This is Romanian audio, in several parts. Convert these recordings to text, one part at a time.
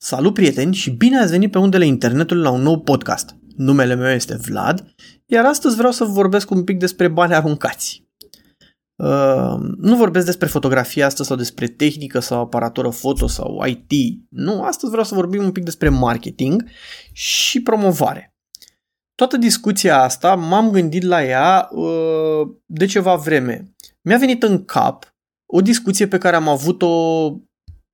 Salut prieteni și bine ați venit pe undele internetului la un nou podcast. Numele meu este Vlad, iar astăzi vreau să vorbesc un pic despre bani aruncați. Uh, nu vorbesc despre fotografie astăzi sau despre tehnică sau aparatură foto sau IT. Nu, astăzi vreau să vorbim un pic despre marketing și promovare. Toată discuția asta m-am gândit la ea uh, de ceva vreme. Mi-a venit în cap o discuție pe care am avut-o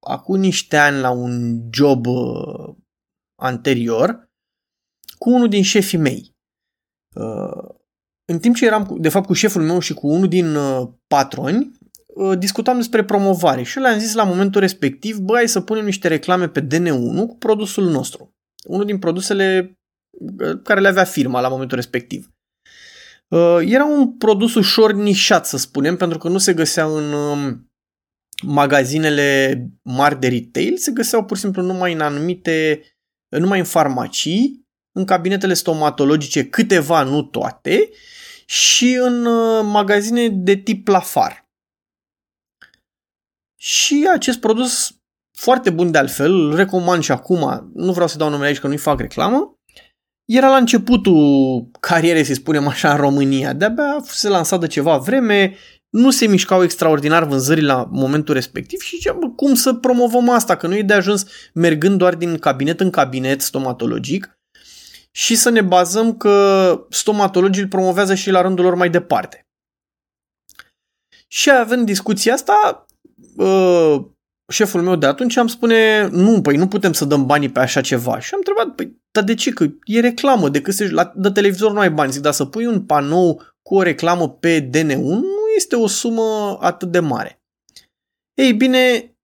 acum niște ani la un job uh, anterior cu unul din șefii mei. Uh, în timp ce eram, de fapt, cu șeful meu și cu unul din uh, patroni, uh, discutam despre promovare și eu le-am zis la momentul respectiv, bă, hai să punem niște reclame pe DN1 cu produsul nostru. Unul din produsele uh, care le avea firma la momentul respectiv. Uh, era un produs ușor nișat, să spunem, pentru că nu se găsea în uh, magazinele mari de retail se găseau pur și simplu numai în anumite, numai în farmacii, în cabinetele stomatologice, câteva, nu toate, și în uh, magazine de tip Lafar. Și acest produs foarte bun de altfel, îl recomand și acum, nu vreau să dau numele aici că nu-i fac reclamă, era la începutul carierei, să spunem așa, în România. De-abia se lansat de ceva vreme, nu se mișcau extraordinar vânzările la momentul respectiv și zicea, bă, cum să promovăm asta, că nu e de ajuns mergând doar din cabinet în cabinet stomatologic și să ne bazăm că stomatologii îl promovează și la rândul lor mai departe. Și având discuția asta, uh, șeful meu de atunci am spune, nu, păi nu putem să dăm banii pe așa ceva. Și am întrebat, păi, dar de ce? Că e reclamă, de cât la de televizor nu ai bani. Zic, dar să pui un panou cu o reclamă pe DN1 nu este o sumă atât de mare. Ei bine,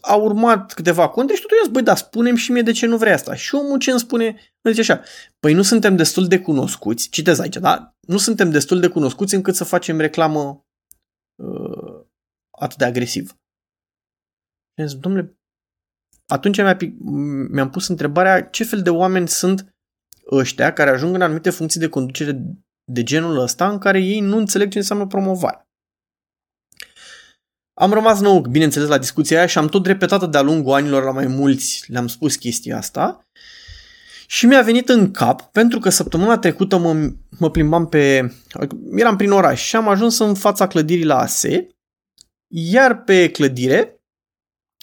a urmat câteva conte și totuși băi, da, spunem și mie de ce nu vrei asta. Și omul ce îmi spune, îmi zice așa, păi nu suntem destul de cunoscuți, citez aici, da? Nu suntem destul de cunoscuți încât să facem reclamă uh, atât de agresiv. Și zis, domnule, atunci mi-am pus întrebarea ce fel de oameni sunt ăștia care ajung în anumite funcții de conducere de genul ăsta în care ei nu înțeleg ce înseamnă promovare. Am rămas nou, bineînțeles, la discuția aia și am tot repetat de-a lungul anilor la mai mulți, le-am spus chestia asta. Și mi-a venit în cap, pentru că săptămâna trecută mă, mă plimbam pe... Eram prin oraș și am ajuns în fața clădirii la ASE, iar pe clădire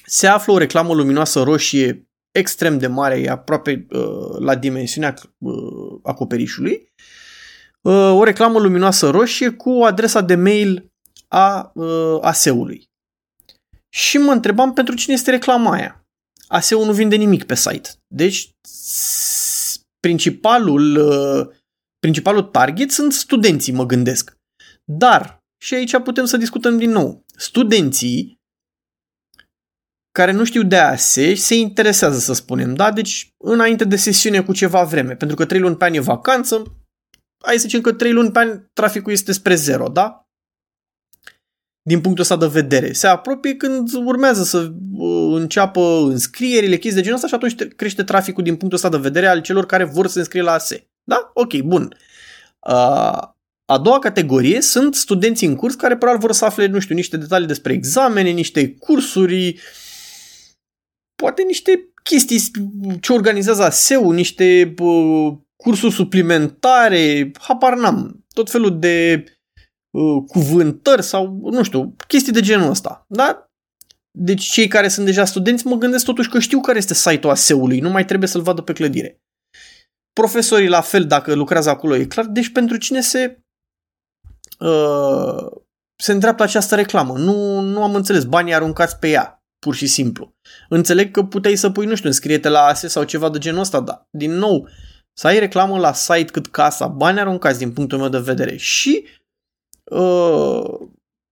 se află o reclamă luminoasă roșie extrem de mare, e aproape uh, la dimensiunea uh, acoperișului, Uh, o reclamă luminoasă roșie cu adresa de mail a uh, ASE-ului. Și mă întrebam pentru cine este reclama aia. ASE-ul nu vinde nimic pe site. Deci principalul, uh, principalul target sunt studenții, mă gândesc. Dar, și aici putem să discutăm din nou, studenții care nu știu de ASE se interesează, să spunem, da? Deci înainte de sesiune cu ceva vreme, pentru că trei luni pe an e vacanță, hai să zicem că 3 luni pe an traficul este spre zero, da? Din punctul ăsta de vedere. Se apropie când urmează să uh, înceapă înscrierile, chestii de genul ăsta și atunci crește traficul din punctul ăsta de vedere al celor care vor să înscrie la ASE. Da? Ok, bun. Uh, a doua categorie sunt studenții în curs care probabil vor să afle, nu știu, niște detalii despre examene, niște cursuri, poate niște chestii ce organizează ASEU, niște uh, cursuri suplimentare, habar n-am, tot felul de uh, cuvântări sau, nu știu, chestii de genul ăsta. Da? Deci cei care sunt deja studenți mă gândesc totuși că știu care este site-ul ASE-ului, nu mai trebuie să-l vadă pe clădire. Profesorii la fel, dacă lucrează acolo, e clar. Deci pentru cine se uh, se îndreaptă această reclamă? Nu, nu am înțeles. Banii aruncați pe ea, pur și simplu. Înțeleg că puteai să pui, nu știu, înscrie-te la ASE sau ceva de genul ăsta, dar din nou, să ai reclamă la site cât casa, bani aruncați din punctul meu de vedere și uh,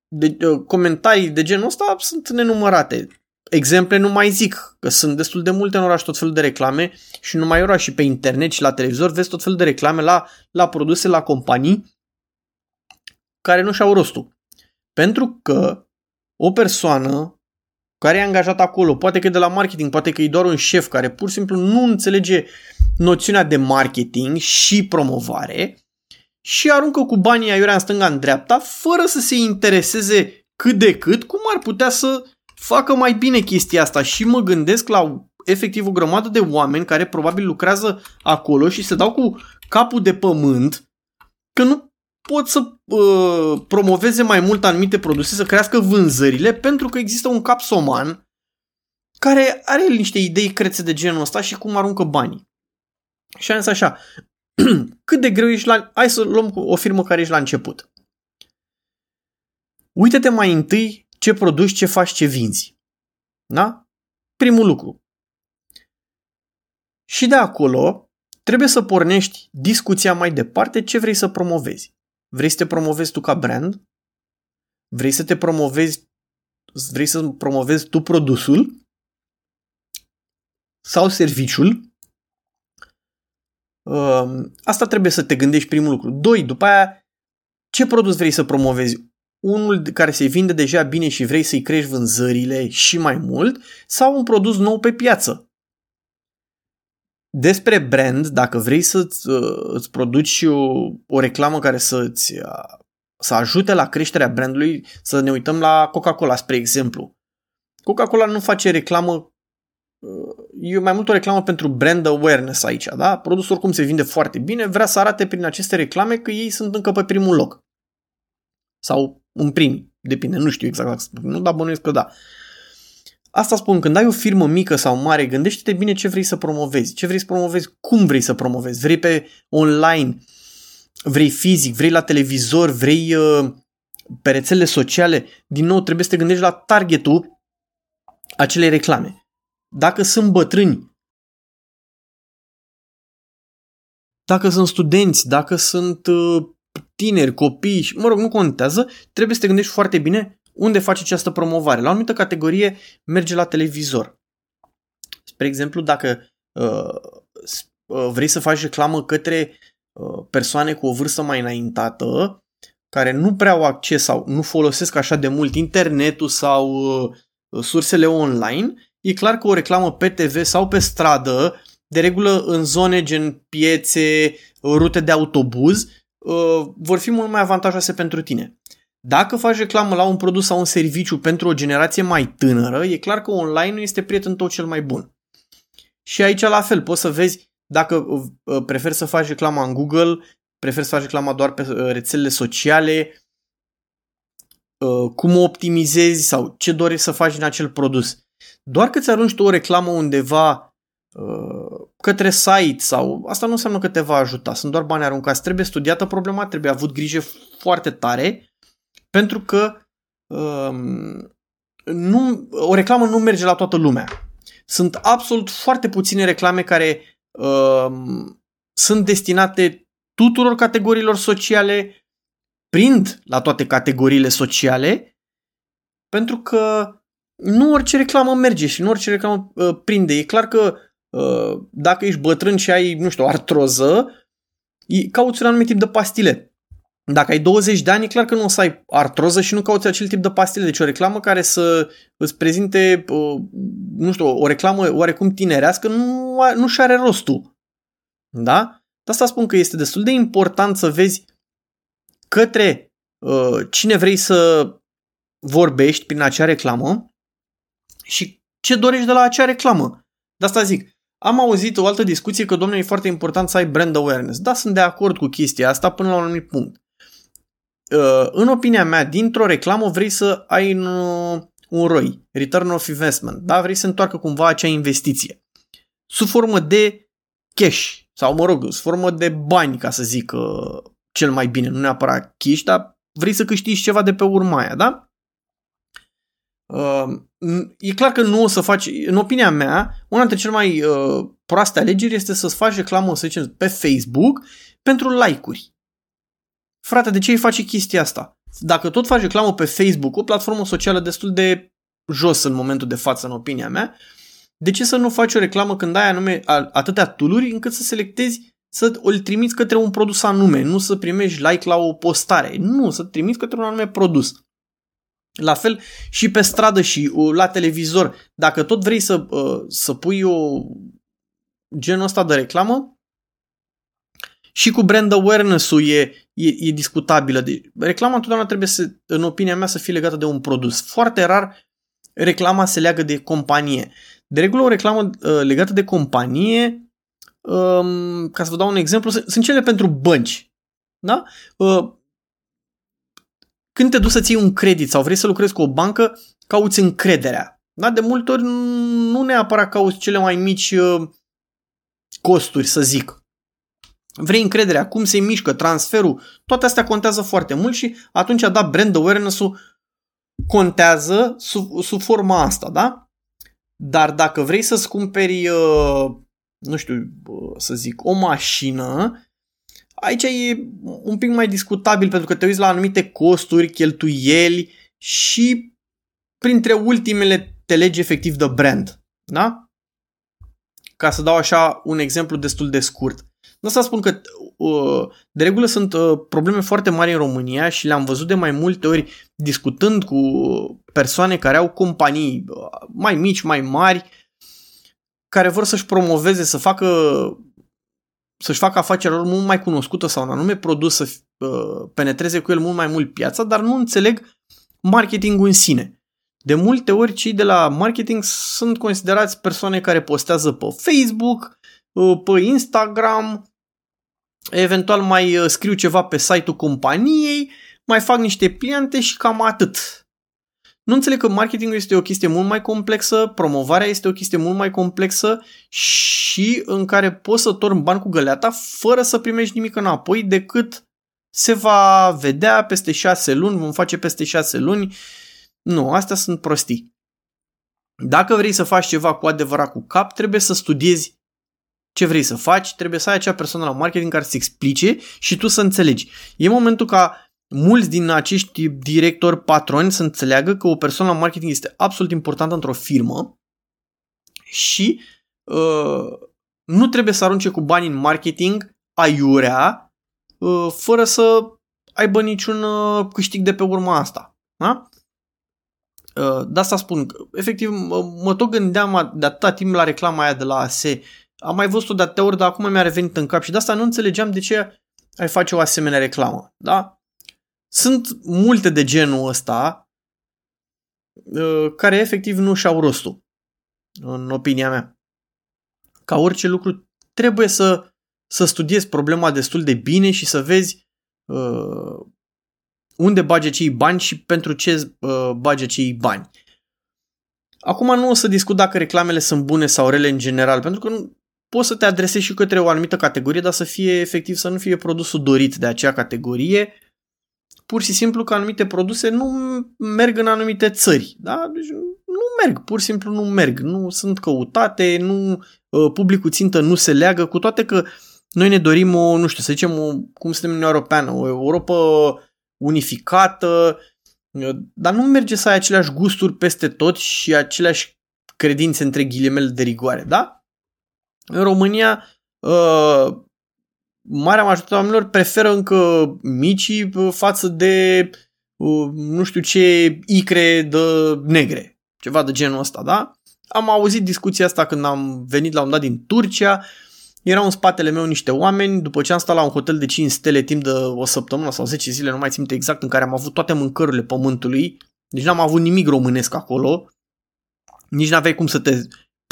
de, uh, comentarii de genul ăsta sunt nenumărate. Exemple nu mai zic, că sunt destul de multe în oraș tot felul de reclame și nu mai oraș și pe internet și la televizor vezi tot felul de reclame la, la produse, la companii care nu și-au rostul. Pentru că o persoană care e angajat acolo, poate că e de la marketing, poate că e doar un șef care pur și simplu nu înțelege noțiunea de marketing și promovare și aruncă cu banii aiurea în stânga în dreapta fără să se intereseze cât de cât cum ar putea să facă mai bine chestia asta. Și mă gândesc la efectiv o grămadă de oameni care probabil lucrează acolo și se dau cu capul de pământ că nu pot să uh, promoveze mai mult anumite produse, să crească vânzările, pentru că există un cap soman care are niște idei crețe de genul ăsta și cum aruncă banii. Și am zis așa, cât de greu ești la... Hai să luăm o firmă care ești la început. Uită-te mai întâi ce produci, ce faci, ce vinzi. Da? Primul lucru. Și de acolo trebuie să pornești discuția mai departe ce vrei să promovezi. Vrei să te promovezi tu ca brand? Vrei să te promovezi vrei să promovezi tu produsul sau serviciul Ehm, asta trebuie să te gândești primul lucru. Doi, după aia, ce produs vrei să promovezi? Unul care se vinde deja bine și vrei să-i crești vânzările și mai mult sau un produs nou pe piață? Despre brand, dacă vrei să-ți uh, îți produci o, o reclamă care să-ți uh, să ajute la creșterea brandului, să ne uităm la Coca-Cola, spre exemplu. Coca-Cola nu face reclamă e mai mult o reclamă pentru brand awareness aici, da? Produsul oricum se vinde foarte bine, vrea să arate prin aceste reclame că ei sunt încă pe primul loc. Sau în prim, depinde, nu știu exact, nu, dar bănuiesc că da. Asta spun, când ai o firmă mică sau mare, gândește-te bine ce vrei să promovezi, ce vrei să promovezi, cum vrei să promovezi, vrei pe online, vrei fizic, vrei la televizor, vrei uh, pe rețelele sociale, din nou trebuie să te gândești la targetul acelei reclame. Dacă sunt bătrâni, dacă sunt studenți, dacă sunt uh, tineri, copii, mă rog, nu contează, trebuie să te gândești foarte bine unde faci această promovare. La o anumită categorie merge la televizor. Spre exemplu, dacă uh, uh, vrei să faci reclamă către uh, persoane cu o vârstă mai înaintată, care nu prea au acces sau nu folosesc așa de mult internetul sau uh, sursele online, e clar că o reclamă pe TV sau pe stradă, de regulă în zone gen piețe, rute de autobuz, uh, vor fi mult mai avantajoase pentru tine. Dacă faci reclamă la un produs sau un serviciu pentru o generație mai tânără, e clar că online este prietenul tău cel mai bun. Și aici la fel, poți să vezi dacă uh, preferi să faci reclama în Google, preferi să faci reclama doar pe uh, rețelele sociale, cum o optimizezi sau ce dorești să faci în acel produs. Doar că ți arunci tu o reclamă undeva uh, către site sau asta nu înseamnă că te va ajuta, sunt doar bani aruncați. Trebuie studiată problema, trebuie avut grijă foarte tare pentru că um, nu, o reclamă nu merge la toată lumea. Sunt absolut foarte puține reclame care um, sunt destinate tuturor categoriilor sociale, prind la toate categoriile sociale, pentru că nu orice reclamă merge și nu orice reclamă uh, prinde. E clar că uh, dacă ești bătrân și ai, nu știu, artroză, cauți un anumit tip de pastile. Dacă ai 20 de ani, e clar că nu o să ai artroză și nu cauți acel tip de pastile. Deci o reclamă care să îți prezinte, uh, nu știu, o reclamă oarecum tinerească nu, nu și are rostul. Da? De asta spun că este destul de important să vezi către uh, cine vrei să vorbești prin acea reclamă și ce dorești de la acea reclamă. De asta zic, am auzit o altă discuție că, domnule, e foarte important să ai brand awareness. Da, sunt de acord cu chestia asta până la un anumit punct. Uh, în opinia mea, dintr-o reclamă vrei să ai un, un ROI, Return of Investment, da? Vrei să întoarcă cumva acea investiție. Sub formă de cash, sau mă rog, sub formă de bani, ca să zic uh, cel mai bine, nu neapărat cash, dar vrei să câștigi ceva de pe urma aia, da? Uh, e clar că nu o să faci, în opinia mea, una dintre cele mai uh, proaste alegeri este să-ți faci reclamă, să zicem, pe Facebook pentru like-uri. Frate, de ce îi faci chestia asta? Dacă tot faci reclamă pe Facebook, o platformă socială destul de jos în momentul de față, în opinia mea, de ce să nu faci o reclamă când ai anume atâtea tooluri încât să selectezi să îl trimiți către un produs anume, nu să primești like la o postare, nu, să trimiți către un anume produs. La fel și pe stradă și uh, la televizor. Dacă tot vrei să, uh, să pui o genul ăsta de reclamă, și cu brand awareness-ul e, e, e discutabilă. De, reclama întotdeauna trebuie să, în opinia mea, să fie legată de un produs. Foarte rar reclama se leagă de companie. De regulă o reclamă uh, legată de companie, um, ca să vă dau un exemplu, sunt cele pentru bănci. Da? Uh, când te duci să ții un credit sau vrei să lucrezi cu o bancă, cauți încrederea. Da? De multe ori nu neapărat cauți cele mai mici uh, costuri, să zic. Vrei încrederea, cum se mișcă, transferul, toate astea contează foarte mult și atunci, da, brand awareness-ul contează sub, sub forma asta, da? Dar dacă vrei să-ți cumperi, uh, nu știu, uh, să zic, o mașină, aici e un pic mai discutabil pentru că te uiți la anumite costuri, cheltuieli și printre ultimele te legi efectiv de brand. Da? Ca să dau așa un exemplu destul de scurt. De asta spun că uh, de regulă sunt uh, probleme foarte mari în România și le-am văzut de mai multe ori discutând cu persoane care au companii uh, mai mici, mai mari, care vor să-și promoveze, să facă să-și facă afacerea lor mult mai cunoscută sau un anume produs să penetreze cu el mult mai mult piața, dar nu înțeleg marketingul în sine. De multe ori cei de la marketing sunt considerați persoane care postează pe Facebook, pe Instagram, eventual mai uh, scriu ceva pe site-ul companiei, mai fac niște pliante și cam atât. Nu înțeleg că marketingul este o chestie mult mai complexă, promovarea este o chestie mult mai complexă și în care poți să torni bani cu găleata fără să primești nimic înapoi decât se va vedea peste șase luni, vom face peste șase luni. Nu, astea sunt prostii. Dacă vrei să faci ceva cu adevărat cu cap, trebuie să studiezi ce vrei să faci, trebuie să ai acea persoană la marketing care să explice și tu să înțelegi. E momentul ca mulți din acești directori patroni să înțeleagă că o persoană la marketing este absolut importantă într-o firmă și uh, nu trebuie să arunce cu bani în marketing aiurea uh, fără să aibă niciun uh, câștig de pe urma asta. Da? Uh, de asta spun, efectiv, mă, mă tot gândeam de atâta timp la reclama aia de la ASE am mai văzut-o de atâtea ori, dar acum mi-a revenit în cap și de asta nu înțelegeam de ce ai face o asemenea reclamă. Da? Sunt multe de genul ăsta uh, care efectiv nu și-au rostul, în opinia mea. Ca orice lucru, trebuie să, să studiezi problema destul de bine și să vezi uh, unde bage cei bani și pentru ce uh, bage cei bani. Acum nu o să discut dacă reclamele sunt bune sau rele în general, pentru că nu, poți să te adresezi și către o anumită categorie, dar să fie efectiv, să nu fie produsul dorit de acea categorie, pur și simplu că anumite produse nu merg în anumite țări. Da? Deci nu merg, pur și simplu nu merg, nu sunt căutate, nu ă, publicul țintă nu se leagă, cu toate că noi ne dorim o, nu știu, să zicem, o, cum suntem în Europeană, o Europa unificată, ă, dar nu merge să ai aceleași gusturi peste tot și aceleași credințe între ghilimele de rigoare, da? În România, uh, marea majoritate a oamenilor preferă încă micii uh, față de uh, nu știu ce icre de negre. Ceva de genul ăsta, da? Am auzit discuția asta când am venit la un dat din Turcia. Erau în spatele meu niște oameni, după ce am stat la un hotel de 5 stele timp de o săptămână sau 10 zile, nu mai țin exact, în care am avut toate mâncărurile pământului, deci n-am avut nimic românesc acolo, nici n-aveai cum să te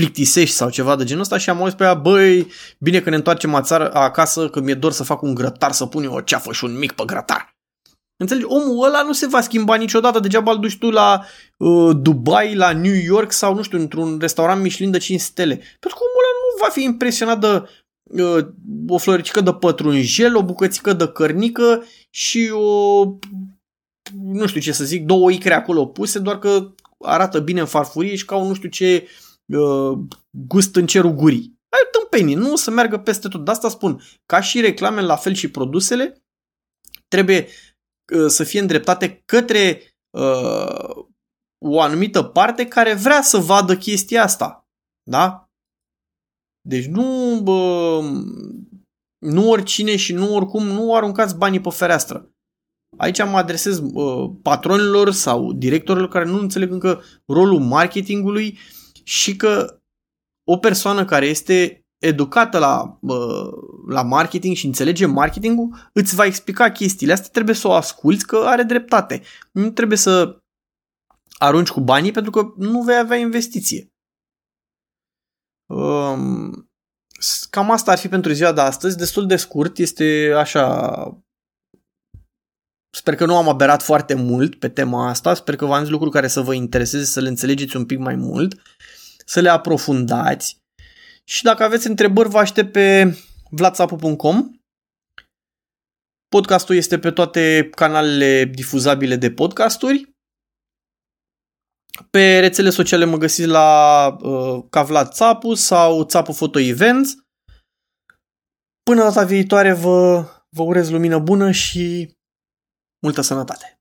plictisești sau ceva de genul ăsta și am auzit pe ea, băi, bine că ne întoarcem ațară, acasă, că mi-e dor să fac un grătar, să pun eu o ceafă și un mic pe grătar. Înțelegi? Omul ăla nu se va schimba niciodată, degeaba îl duci tu la uh, Dubai, la New York sau, nu știu, într-un restaurant Michelin de 5 stele. Pentru că omul ăla nu va fi impresionat de uh, o floricică de pătrunjel, o bucățică de cărnică și o, nu știu ce să zic, două icre acolo puse, doar că arată bine în farfurie și ca un nu știu ce uh, gust în cerul gurii. Ai tâmpenii, nu o să meargă peste tot. De asta spun, ca și reclamele, la fel și produsele, trebuie uh, să fie îndreptate către uh, o anumită parte care vrea să vadă chestia asta. Da? Deci nu, bă, nu oricine și nu oricum nu aruncați banii pe fereastră. Aici mă adresez uh, patronilor sau directorilor care nu înțeleg încă rolul marketingului și că o persoană care este educată la, la marketing și înțelege marketingul, îți va explica chestiile astea, trebuie să o asculți că are dreptate. Nu trebuie să arunci cu banii pentru că nu vei avea investiție. Um, cam asta ar fi pentru ziua de astăzi, destul de scurt, este așa... Sper că nu am aberat foarte mult pe tema asta, sper că v-am zis lucruri care să vă intereseze, să le înțelegeți un pic mai mult, să le aprofundați. Și dacă aveți întrebări, vă aștept pe vlatsapu.com Podcastul este pe toate canalele difuzabile de podcasturi. Pe rețele sociale mă găsiți la uh, Cavlat Țapu sau Țapu Photo Events. Până data viitoare vă, vă urez lumină bună și multă sănătate!